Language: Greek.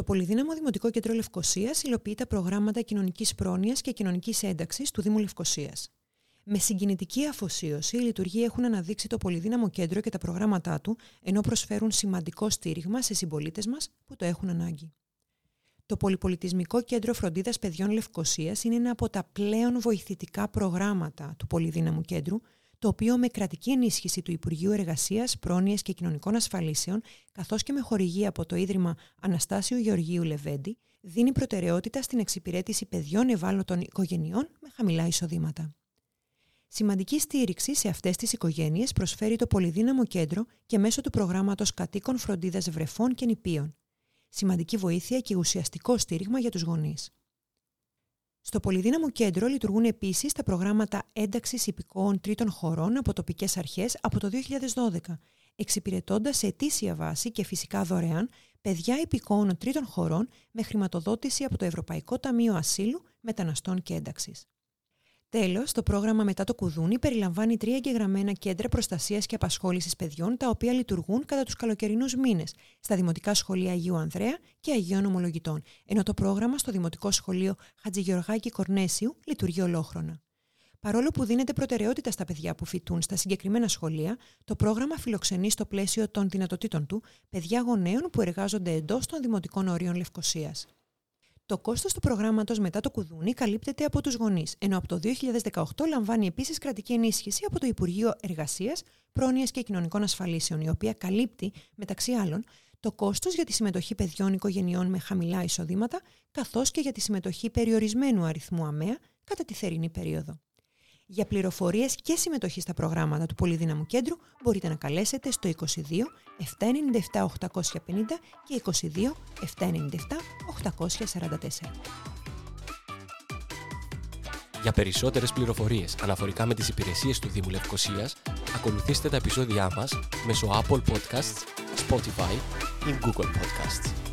Το Πολυδύναμο Δημοτικό Κέντρο Λευκοσίας υλοποιεί τα προγράμματα κοινωνικής πρόνοιας και κοινωνικής ένταξης του Δήμου Λευκοσίας. Με συγκινητική αφοσίωση, οι λειτουργοί έχουν αναδείξει το Πολυδύναμο Κέντρο και τα προγράμματά του, ενώ προσφέρουν σημαντικό στήριγμα σε συμπολίτες μας που το έχουν ανάγκη. Το Πολυπολιτισμικό Κέντρο Φροντίδας Παιδιών Λευκοσίας είναι ένα από τα πλέον βοηθητικά προγράμματα του Πολυδύναμου Κέντρου, το οποίο με κρατική ενίσχυση του Υπουργείου Εργασίας, Πρόνοια και Κοινωνικών Ασφαλίσεων, καθώς και με χορηγία από το Ίδρυμα Αναστάσιου Γεωργίου Λεβέντη, δίνει προτεραιότητα στην εξυπηρέτηση παιδιών ευάλωτων οικογενειών με χαμηλά εισοδήματα. Σημαντική στήριξη σε αυτές τις οικογένειες προσφέρει το Πολυδύναμο Κέντρο και μέσω του προγράμματος Κατοίκων Φροντίδας Βρεφών και Νηπίων. Σημαντική βοήθεια και ουσιαστικό στήριγμα για τους γονείς. Στο Πολυδύναμο Κέντρο λειτουργούν επίσης τα προγράμματα ένταξης υπηκόων τρίτων χωρών από τοπικές αρχές από το 2012, εξυπηρετώντας σε αιτήσια βάση και φυσικά δωρεάν παιδιά υπηκόων τρίτων χωρών με χρηματοδότηση από το Ευρωπαϊκό Ταμείο Ασύλου, Μεταναστών και Ένταξης. Τέλος, το πρόγραμμα Μετά το Κουδούνι περιλαμβάνει τρία εγγεγραμμένα κέντρα προστασίας και απασχόλησης παιδιών, τα οποία λειτουργούν κατά τους καλοκαιρινούς μήνες στα Δημοτικά Σχολεία Αγίου Ανδρέα και Αγίων Ομολογητών, ενώ το πρόγραμμα στο Δημοτικό Σχολείο Χατζηγεωργάκη Κορνέσιου λειτουργεί ολόχρονα. Παρόλο που δίνεται προτεραιότητα στα παιδιά που φοιτούν στα συγκεκριμένα σχολεία, το πρόγραμμα φιλοξενεί στο πλαίσιο των δυνατοτήτων του παιδιά γονέων που εργάζονται εντός των δημοτικών ορίων Λευκοσίας. Το κόστος του προγράμματος μετά το κουδούνι καλύπτεται από τους γονείς, ενώ από το 2018 λαμβάνει επίσης κρατική ενίσχυση από το Υπουργείο Εργασίας, Πρόνοιας και Κοινωνικών Ασφαλίσεων, η οποία καλύπτει, μεταξύ άλλων, το κόστος για τη συμμετοχή παιδιών οικογενειών με χαμηλά εισοδήματα, καθώς και για τη συμμετοχή περιορισμένου αριθμού αμαία κατά τη θερινή περίοδο. Για πληροφορίες και συμμετοχή στα προγράμματα του Πολυδύναμου Κέντρου μπορείτε να καλέσετε στο 22 797 850 και 22 797 844. Για περισσότερες πληροφορίες αναφορικά με τις υπηρεσίες του Δήμου Λευκοσίας, ακολουθήστε τα επεισόδια μας μέσω Apple Podcasts, Spotify ή Google Podcasts.